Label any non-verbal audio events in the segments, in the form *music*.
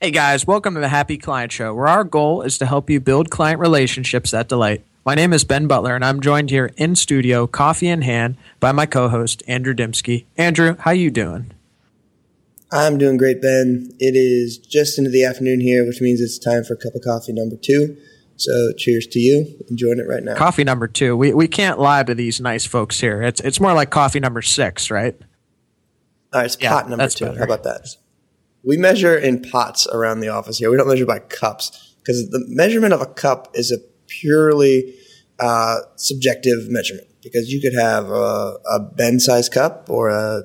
Hey guys, welcome to the Happy Client Show, where our goal is to help you build client relationships that delight. My name is Ben Butler, and I'm joined here in studio, coffee in hand, by my co-host Andrew Dymski. Andrew, how you doing? I'm doing great, Ben. It is just into the afternoon here, which means it's time for a cup of coffee number two. So cheers to you. Enjoying it right now. Coffee number two. We we can't lie to these nice folks here. It's it's more like coffee number six, right? All right, it's yeah, pot number two. Better. How about that? We measure in pots around the office here. We don't measure by cups because the measurement of a cup is a purely uh, subjective measurement because you could have a, a Ben size cup or a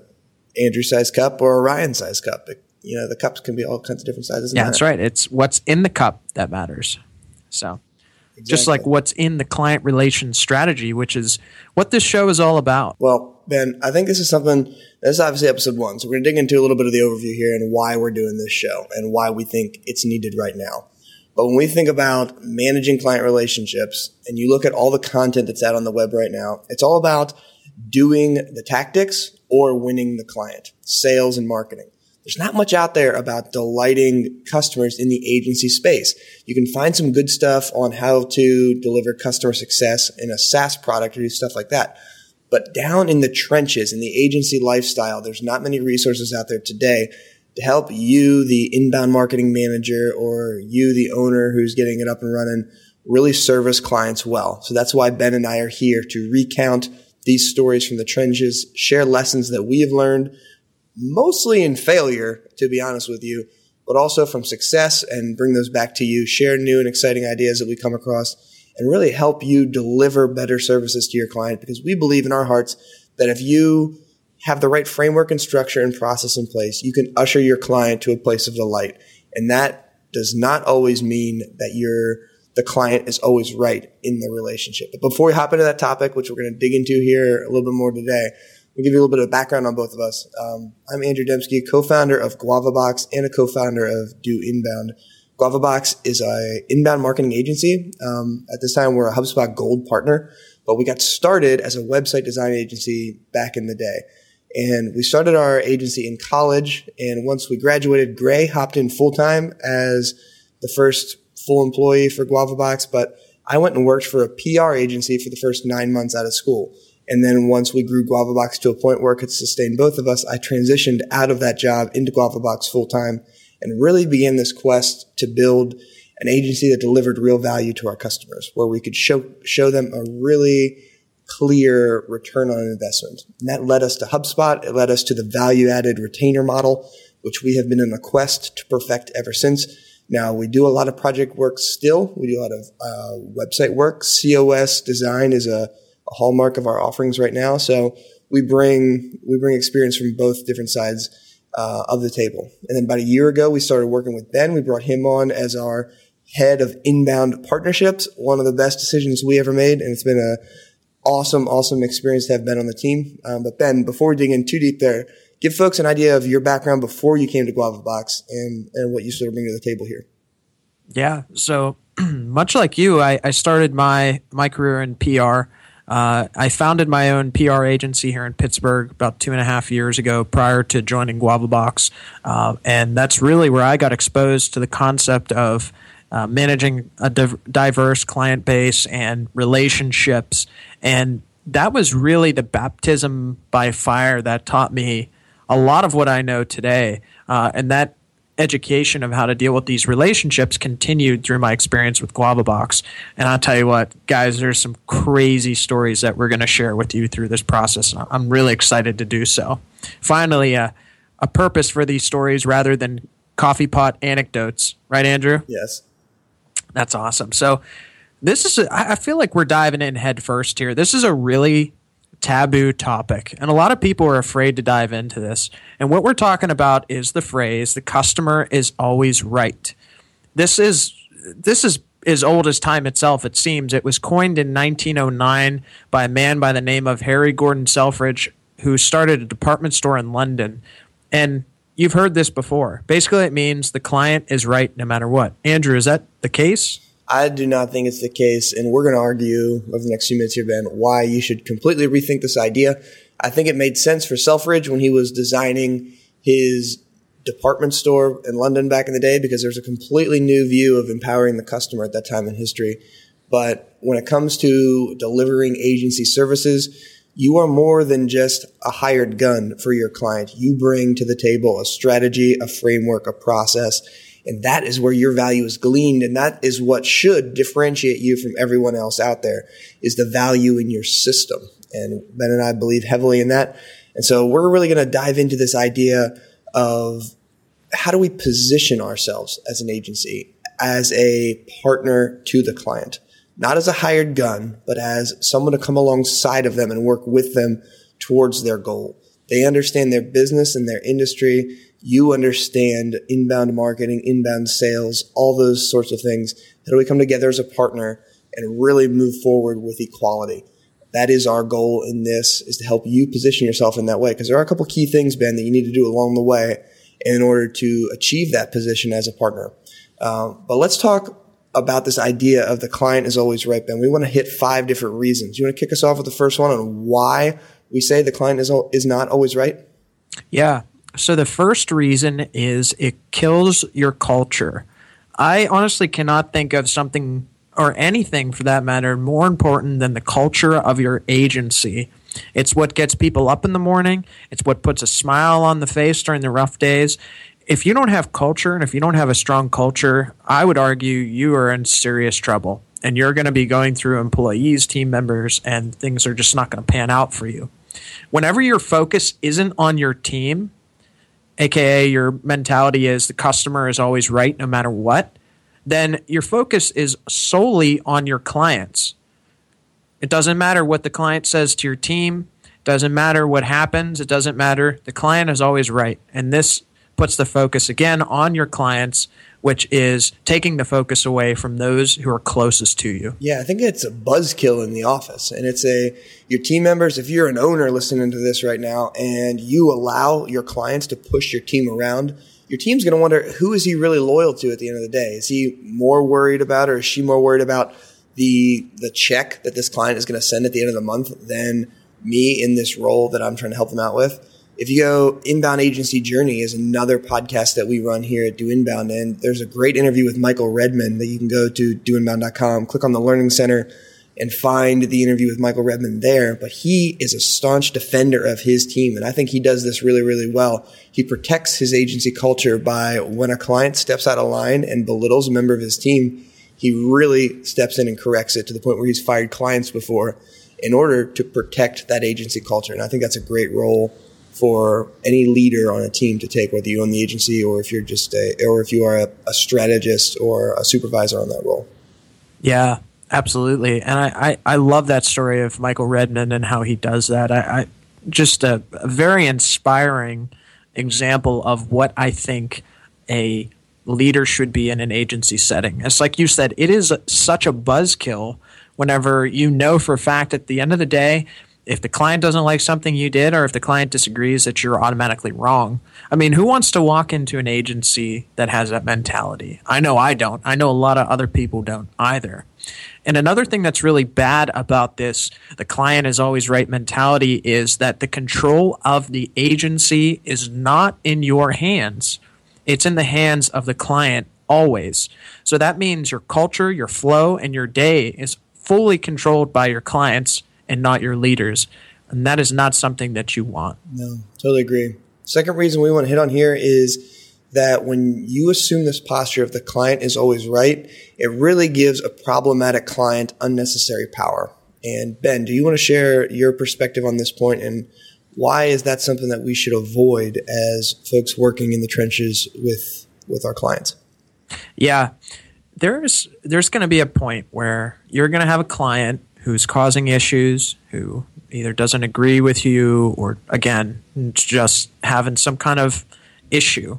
Andrew size cup or a Ryan size cup. It, you know, the cups can be all kinds of different sizes. Yeah, that's right. It's what's in the cup that matters. So, exactly. just like what's in the client relation strategy, which is what this show is all about. Well, Ben, I think this is something. This is obviously episode one, so we're gonna dig into a little bit of the overview here and why we're doing this show and why we think it's needed right now. But when we think about managing client relationships and you look at all the content that's out on the web right now, it's all about doing the tactics or winning the client, sales and marketing. There's not much out there about delighting customers in the agency space. You can find some good stuff on how to deliver customer success in a SaaS product or do stuff like that. But down in the trenches in the agency lifestyle, there's not many resources out there today to help you, the inbound marketing manager, or you, the owner who's getting it up and running, really service clients well. So that's why Ben and I are here to recount these stories from the trenches, share lessons that we have learned, mostly in failure, to be honest with you, but also from success and bring those back to you, share new and exciting ideas that we come across, and really help you deliver better services to your client because we believe in our hearts that if you have the right framework and structure and process in place, you can usher your client to a place of delight. And that does not always mean that you're the client is always right in the relationship. But before we hop into that topic, which we're going to dig into here a little bit more today, we'll give you a little bit of background on both of us. Um, I'm Andrew Dymski, co-founder of GuavaBox and a co-founder of Do Inbound. GuavaBox is a inbound marketing agency. Um, at this time, we're a HubSpot Gold partner, but we got started as a website design agency back in the day. And we started our agency in college. And once we graduated, Gray hopped in full time as the first full employee for GuavaBox, but I went and worked for a PR agency for the first nine months out of school. And then once we grew GuavaBox to a point where it could sustain both of us, I transitioned out of that job into GuavaBox full time and really began this quest to build an agency that delivered real value to our customers, where we could show, show them a really clear return on investment. And that led us to HubSpot. It led us to the value added retainer model, which we have been in a quest to perfect ever since. Now we do a lot of project work still. We do a lot of uh, website work. COS design is a, a, hallmark of our offerings right now. So we bring we bring experience from both different sides uh, of the table. And then about a year ago, we started working with Ben. We brought him on as our head of inbound partnerships. One of the best decisions we ever made, and it's been a awesome, awesome experience to have Ben on the team. Um, but Ben, before we dig in too deep there, give folks an idea of your background before you came to GuavaBox and, and what you sort of bring to the table here. Yeah. So *clears throat* much like you, I, I started my, my career in PR. Uh, I founded my own PR agency here in Pittsburgh about two and a half years ago prior to joining GuavaBox. Uh, and that's really where I got exposed to the concept of uh, managing a div- diverse client base and relationships. And that was really the baptism by fire that taught me a lot of what I know today. Uh, and that education of how to deal with these relationships continued through my experience with GuavaBox. And I'll tell you what, guys, there's some crazy stories that we're going to share with you through this process. I'm really excited to do so. Finally, uh, a purpose for these stories rather than coffee pot anecdotes, right, Andrew? Yes. That's awesome. So, this is, a, I feel like we're diving in head first here. This is a really taboo topic, and a lot of people are afraid to dive into this. And what we're talking about is the phrase "the customer is always right." This is this is as old as time itself. It seems it was coined in 1909 by a man by the name of Harry Gordon Selfridge, who started a department store in London. And you've heard this before. Basically, it means the client is right no matter what. Andrew, is that the case? I do not think it's the case, and we're going to argue over the next few minutes here, Ben, why you should completely rethink this idea. I think it made sense for Selfridge when he was designing his department store in London back in the day because there's a completely new view of empowering the customer at that time in history. But when it comes to delivering agency services, you are more than just a hired gun for your client. You bring to the table a strategy, a framework, a process, and that is where your value is gleaned. And that is what should differentiate you from everyone else out there is the value in your system. And Ben and I believe heavily in that. And so we're really going to dive into this idea of how do we position ourselves as an agency, as a partner to the client, not as a hired gun, but as someone to come alongside of them and work with them towards their goal. They understand their business and their industry. You understand inbound marketing, inbound sales, all those sorts of things. How do we come together as a partner and really move forward with equality? that is our goal in this is to help you position yourself in that way because there are a couple key things ben that you need to do along the way in order to achieve that position as a partner um, but let's talk about this idea of the client is always right ben we want to hit five different reasons you want to kick us off with the first one on why we say the client is, is not always right yeah so the first reason is it kills your culture i honestly cannot think of something or anything for that matter more important than the culture of your agency. It's what gets people up in the morning, it's what puts a smile on the face during the rough days. If you don't have culture and if you don't have a strong culture, I would argue you are in serious trouble and you're going to be going through employees, team members, and things are just not going to pan out for you. Whenever your focus isn't on your team, aka your mentality is the customer is always right no matter what, then your focus is solely on your clients. It doesn't matter what the client says to your team, doesn't matter what happens, it doesn't matter. The client is always right. And this puts the focus again on your clients, which is taking the focus away from those who are closest to you. Yeah, I think it's a buzzkill in the office. And it's a, your team members, if you're an owner listening to this right now and you allow your clients to push your team around, your team's going to wonder who is he really loyal to at the end of the day? Is he more worried about, or is she more worried about the the check that this client is going to send at the end of the month than me in this role that I'm trying to help them out with? If you go Inbound Agency Journey is another podcast that we run here at Do Inbound, and there's a great interview with Michael Redmond that you can go to doinbound.com, click on the Learning Center and find the interview with Michael Redmond there. But he is a staunch defender of his team. And I think he does this really, really well. He protects his agency culture by when a client steps out of line and belittles a member of his team, he really steps in and corrects it to the point where he's fired clients before in order to protect that agency culture. And I think that's a great role for any leader on a team to take, whether you own the agency or if you're just a, or if you are a, a strategist or a supervisor on that role. Yeah, Absolutely, and I, I, I, love that story of Michael Redmond and how he does that. I, I just a, a, very inspiring example of what I think a leader should be in an agency setting. It's like you said, it is such a buzzkill whenever you know for a fact at the end of the day if the client doesn't like something you did or if the client disagrees that you're automatically wrong. I mean, who wants to walk into an agency that has that mentality? I know I don't. I know a lot of other people don't either. And another thing that's really bad about this, the client is always right mentality, is that the control of the agency is not in your hands. It's in the hands of the client always. So that means your culture, your flow, and your day is fully controlled by your clients and not your leaders. And that is not something that you want. No, totally agree. Second reason we want to hit on here is that when you assume this posture of the client is always right, it really gives a problematic client unnecessary power. And Ben, do you want to share your perspective on this point and why is that something that we should avoid as folks working in the trenches with with our clients? Yeah. There's there's going to be a point where you're going to have a client who's causing issues, who either doesn't agree with you or, again, just having some kind of issue.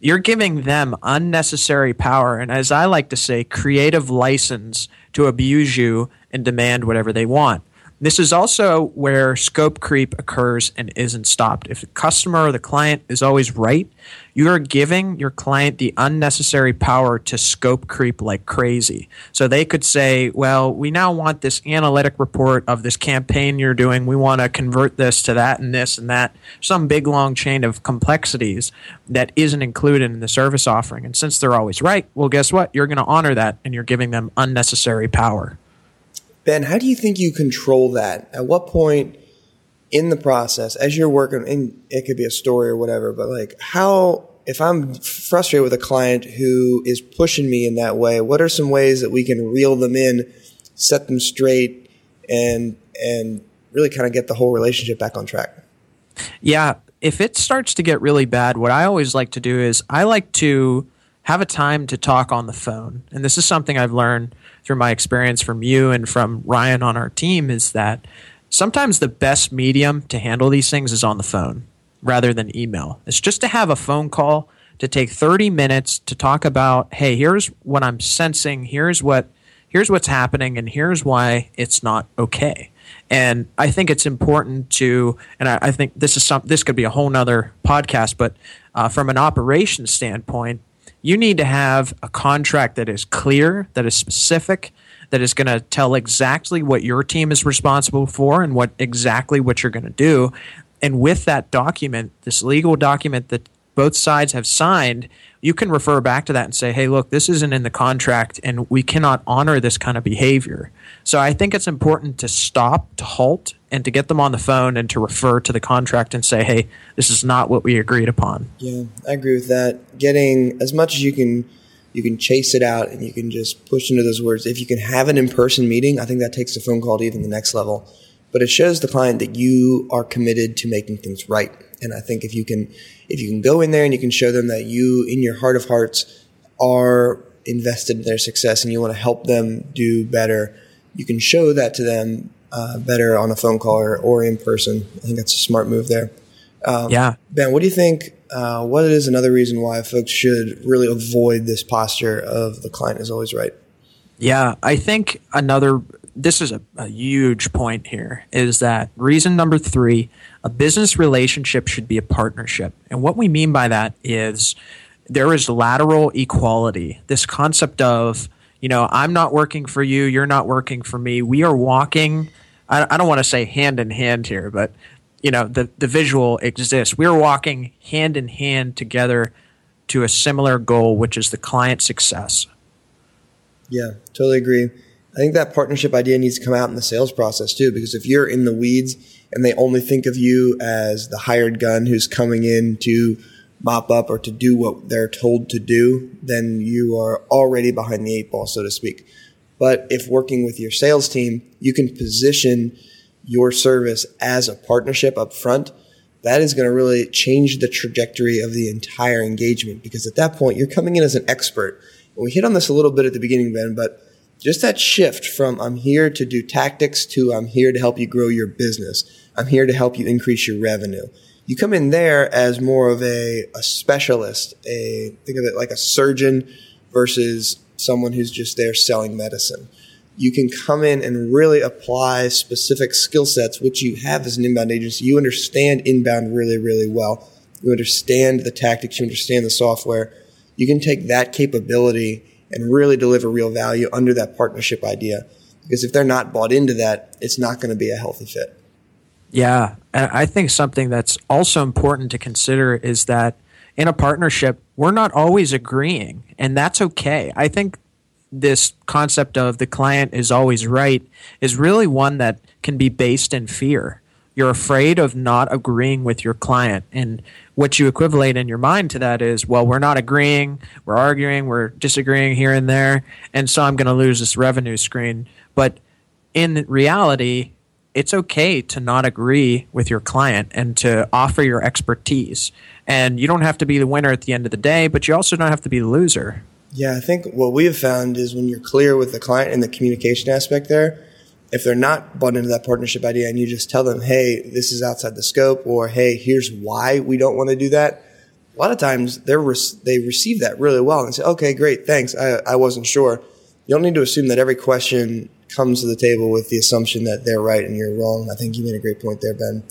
You're giving them unnecessary power, and as I like to say, creative license to abuse you and demand whatever they want. This is also where scope creep occurs and isn't stopped. If the customer or the client is always right, you are giving your client the unnecessary power to scope creep like crazy. So they could say, well, we now want this analytic report of this campaign you're doing. We want to convert this to that and this and that. Some big long chain of complexities that isn't included in the service offering. And since they're always right, well, guess what? You're going to honor that and you're giving them unnecessary power. Ben, how do you think you control that? At what point in the process, as you're working, and it could be a story or whatever, but like how, if I'm frustrated with a client who is pushing me in that way, what are some ways that we can reel them in, set them straight, and and really kind of get the whole relationship back on track? Yeah, if it starts to get really bad, what I always like to do is I like to have a time to talk on the phone. And this is something I've learned through my experience from you and from Ryan on our team is that sometimes the best medium to handle these things is on the phone rather than email. It's just to have a phone call to take 30 minutes to talk about, hey, here's what I'm sensing, here's what here's what's happening and here's why it's not okay. And I think it's important to, and I, I think this is some, this could be a whole nother podcast, but uh, from an operations standpoint, you need to have a contract that is clear, that is specific, that is going to tell exactly what your team is responsible for and what exactly what you're going to do. And with that document, this legal document that both sides have signed, you can refer back to that and say, hey, look, this isn't in the contract and we cannot honor this kind of behavior. So I think it's important to stop, to halt, and to get them on the phone and to refer to the contract and say, hey, this is not what we agreed upon. Yeah, I agree with that. Getting as much as you can you can chase it out and you can just push into those words. If you can have an in-person meeting, I think that takes the phone call to even the next level. But it shows the client that you are committed to making things right. And I think if you can if you can go in there and you can show them that you in your heart of hearts are invested in their success and you want to help them do better, you can show that to them uh, better on a phone call or, or, in person. I think that's a smart move there. Um, yeah. Ben, what do you think? Uh, what is another reason why folks should really avoid this posture of the client is always right? Yeah, I think another, this is a, a huge point here, is that reason number three a business relationship should be a partnership. And what we mean by that is there is lateral equality, this concept of, you know, I'm not working for you, you're not working for me. We are walking I, I don't want to say hand in hand here, but you know the the visual exists. We're walking hand in hand together to a similar goal, which is the client success. Yeah, totally agree. I think that partnership idea needs to come out in the sales process too, because if you're in the weeds and they only think of you as the hired gun who's coming in to mop up or to do what they're told to do, then you are already behind the eight ball, so to speak. But if working with your sales team, you can position your service as a partnership up front, that is going to really change the trajectory of the entire engagement because at that point you're coming in as an expert. We hit on this a little bit at the beginning, Ben, but just that shift from I'm here to do tactics to I'm here to help you grow your business. I'm here to help you increase your revenue. You come in there as more of a, a specialist, a think of it like a surgeon versus someone who's just there selling medicine. You can come in and really apply specific skill sets, which you have as an inbound agency. You understand inbound really, really well. You understand the tactics, you understand the software. You can take that capability and really deliver real value under that partnership idea. Because if they're not bought into that, it's not going to be a healthy fit. Yeah. And I think something that's also important to consider is that in a partnership, we're not always agreeing, and that's okay. I think this concept of the client is always right is really one that can be based in fear. You're afraid of not agreeing with your client. And what you equivalate in your mind to that is, well, we're not agreeing, we're arguing, we're disagreeing here and there, and so I'm going to lose this revenue screen. But in reality, it's okay to not agree with your client and to offer your expertise. And you don't have to be the winner at the end of the day, but you also don't have to be the loser. Yeah, I think what we have found is when you're clear with the client and the communication aspect there, if they're not bought into that partnership idea and you just tell them, hey, this is outside the scope, or hey, here's why we don't want to do that, a lot of times they're they receive that really well and say, okay, great, thanks, I, I wasn't sure. you don't need to assume that every question comes to the table with the assumption that they're right and you're wrong. I think you made a great point there, Ben.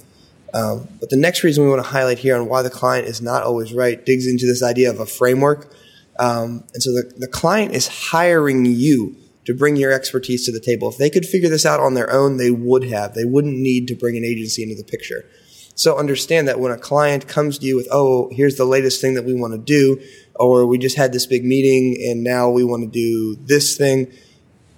Um, but the next reason we want to highlight here on why the client is not always right digs into this idea of a framework. Um, and so the, the client is hiring you to bring your expertise to the table. If they could figure this out on their own, they would have. They wouldn't need to bring an agency into the picture. So understand that when a client comes to you with, oh, here's the latest thing that we want to do, or we just had this big meeting and now we want to do this thing,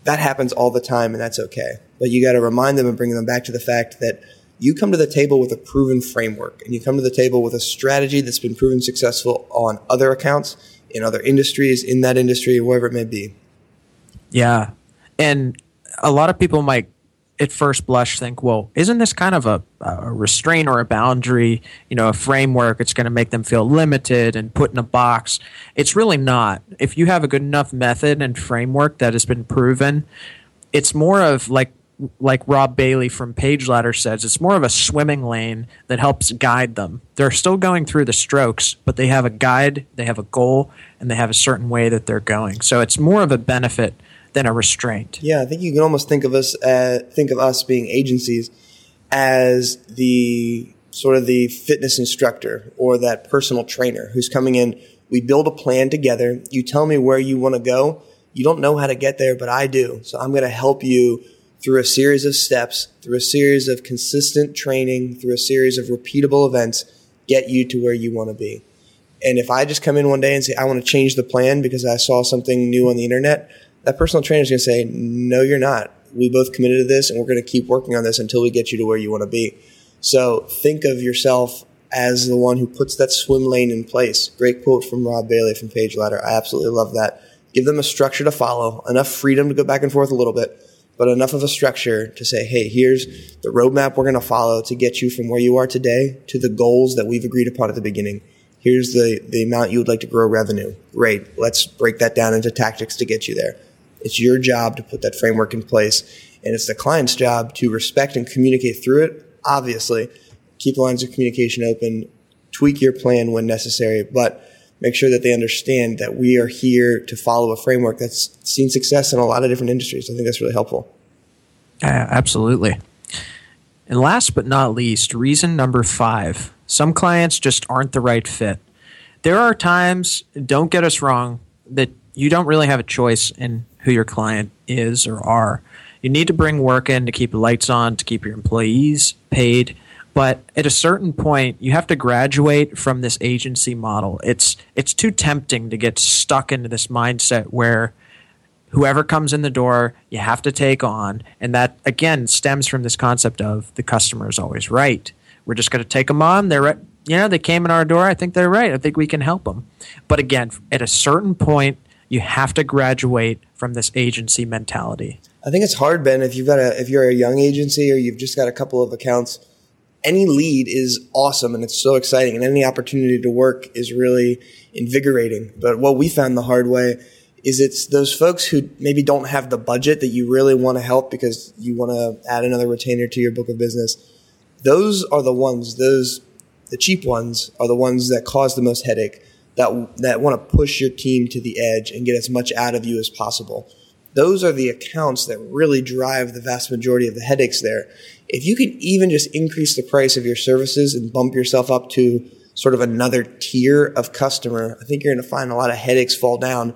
that happens all the time and that's okay. But you got to remind them and bring them back to the fact that you come to the table with a proven framework and you come to the table with a strategy that's been proven successful on other accounts, in other industries, in that industry, wherever it may be. Yeah. And a lot of people might at first blush think, well, isn't this kind of a, a restraint or a boundary, you know, a framework? It's going to make them feel limited and put in a box. It's really not. If you have a good enough method and framework that has been proven, it's more of like like Rob Bailey from Page Ladder says, it's more of a swimming lane that helps guide them. They're still going through the strokes, but they have a guide, they have a goal, and they have a certain way that they're going. So it's more of a benefit than a restraint. Yeah, I think you can almost think of us uh, think of us being agencies as the sort of the fitness instructor or that personal trainer who's coming in. We build a plan together. You tell me where you want to go. You don't know how to get there, but I do. So I'm going to help you through a series of steps, through a series of consistent training, through a series of repeatable events, get you to where you want to be. And if I just come in one day and say, I want to change the plan because I saw something new on the internet, that personal trainer is going to say, no, you're not. We both committed to this and we're going to keep working on this until we get you to where you want to be. So think of yourself as the one who puts that swim lane in place. Great quote from Rob Bailey from Page Ladder. I absolutely love that. Give them a structure to follow, enough freedom to go back and forth a little bit, but enough of a structure to say, hey, here's the roadmap we're going to follow to get you from where you are today to the goals that we've agreed upon at the beginning. Here's the, the amount you would like to grow revenue. Great. Let's break that down into tactics to get you there. It's your job to put that framework in place. And it's the client's job to respect and communicate through it. Obviously, keep lines of communication open, tweak your plan when necessary, but make sure that they understand that we are here to follow a framework that's seen success in a lot of different industries. I think that's really helpful. Uh, absolutely. And last but not least, reason number five some clients just aren't the right fit. There are times, don't get us wrong, that you don't really have a choice in who your client is or are. You need to bring work in to keep the lights on, to keep your employees paid, but at a certain point you have to graduate from this agency model. It's it's too tempting to get stuck into this mindset where whoever comes in the door you have to take on. And that again stems from this concept of the customer is always right. We're just going to take them on. They're right you know they came in our door. I think they're right. I think we can help them but again at a certain point you have to graduate from this agency mentality i think it's hard ben if you've got a if you're a young agency or you've just got a couple of accounts any lead is awesome and it's so exciting and any opportunity to work is really invigorating. But what we found the hard way is it's those folks who maybe don't have the budget that you really want to help because you want to add another retainer to your book of business. Those are the ones, those, the cheap ones are the ones that cause the most headache that, that want to push your team to the edge and get as much out of you as possible those are the accounts that really drive the vast majority of the headaches there. If you can even just increase the price of your services and bump yourself up to sort of another tier of customer, I think you're going to find a lot of headaches fall down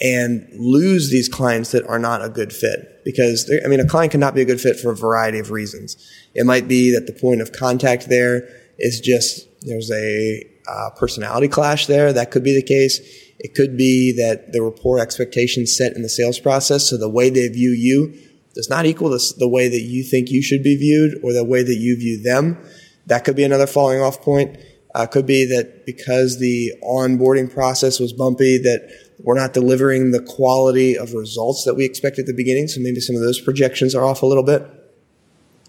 and lose these clients that are not a good fit. Because, I mean, a client cannot be a good fit for a variety of reasons. It might be that the point of contact there is just, there's a uh, personality clash there. That could be the case it could be that there were poor expectations set in the sales process. So the way they view you does not equal the, the way that you think you should be viewed or the way that you view them. That could be another falling off point. Uh, could be that because the onboarding process was bumpy, that we're not delivering the quality of results that we expect at the beginning. So maybe some of those projections are off a little bit.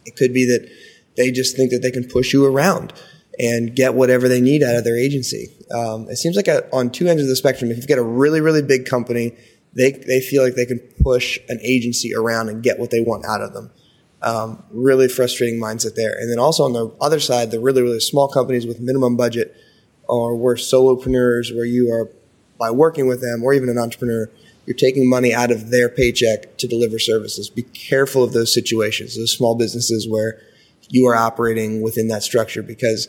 It could be that they just think that they can push you around and get whatever they need out of their agency. Um, it seems like a, on two ends of the spectrum, if you've got a really, really big company, they, they feel like they can push an agency around and get what they want out of them. Um, really frustrating mindset there. And then also on the other side, the really, really small companies with minimum budget or where solopreneurs, where you are by working with them or even an entrepreneur, you're taking money out of their paycheck to deliver services. Be careful of those situations, those small businesses where you are operating within that structure because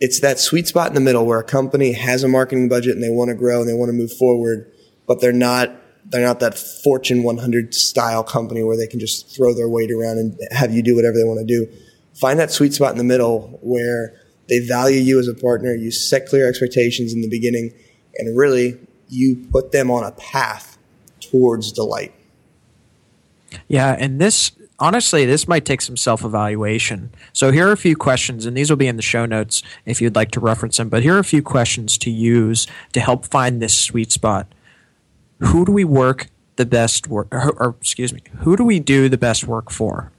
it's that sweet spot in the middle where a company has a marketing budget and they want to grow and they want to move forward, but they're not they're not that Fortune 100 style company where they can just throw their weight around and have you do whatever they want to do. Find that sweet spot in the middle where they value you as a partner. You set clear expectations in the beginning and really you put them on a path towards delight. Yeah, and this honestly, this might take some self evaluation. So here are a few questions, and these will be in the show notes if you'd like to reference them. But here are a few questions to use to help find this sweet spot. Who do we work the best work, or, or excuse me, who do we do the best work for?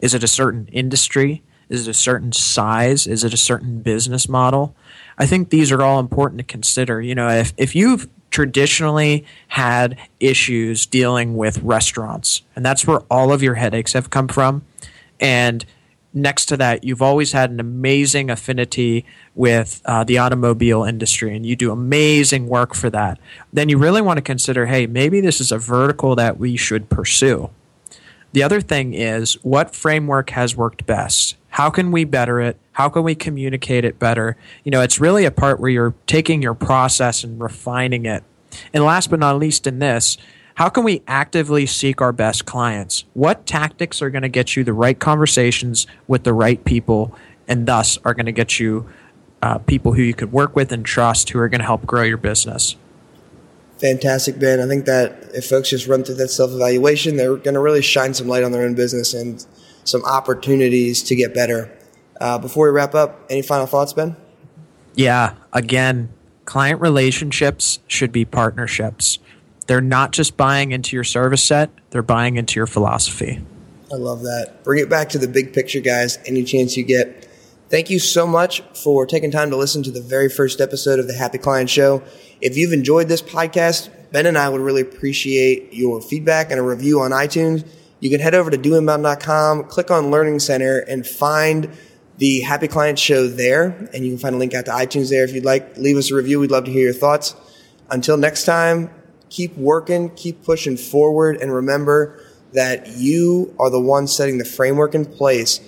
Is it a certain industry? Is it a certain size? Is it a certain business model? I think these are all important to consider. You know, if, if you've traditionally had issues dealing with restaurants, and that's where all of your headaches have come from. And next to that, you've always had an amazing affinity with uh, the automobile industry, and you do amazing work for that. Then you really want to consider hey, maybe this is a vertical that we should pursue. The other thing is what framework has worked best? How can we better it? How can we communicate it better? You know, it's really a part where you're taking your process and refining it. And last but not least, in this, how can we actively seek our best clients? What tactics are going to get you the right conversations with the right people and thus are going to get you uh, people who you could work with and trust who are going to help grow your business? Fantastic, Ben. I think that if folks just run through that self evaluation, they're going to really shine some light on their own business and some opportunities to get better. Uh, before we wrap up, any final thoughts, Ben? Yeah, again, client relationships should be partnerships. They're not just buying into your service set, they're buying into your philosophy. I love that. Bring it back to the big picture, guys, any chance you get. Thank you so much for taking time to listen to the very first episode of the Happy Client Show. If you've enjoyed this podcast, Ben and I would really appreciate your feedback and a review on iTunes you can head over to doinbound.com, click on Learning Center, and find the Happy Client Show there. And you can find a link out to iTunes there if you'd like. Leave us a review. We'd love to hear your thoughts. Until next time, keep working, keep pushing forward, and remember that you are the one setting the framework in place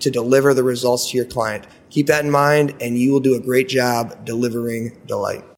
to deliver the results to your client. Keep that in mind, and you will do a great job delivering delight.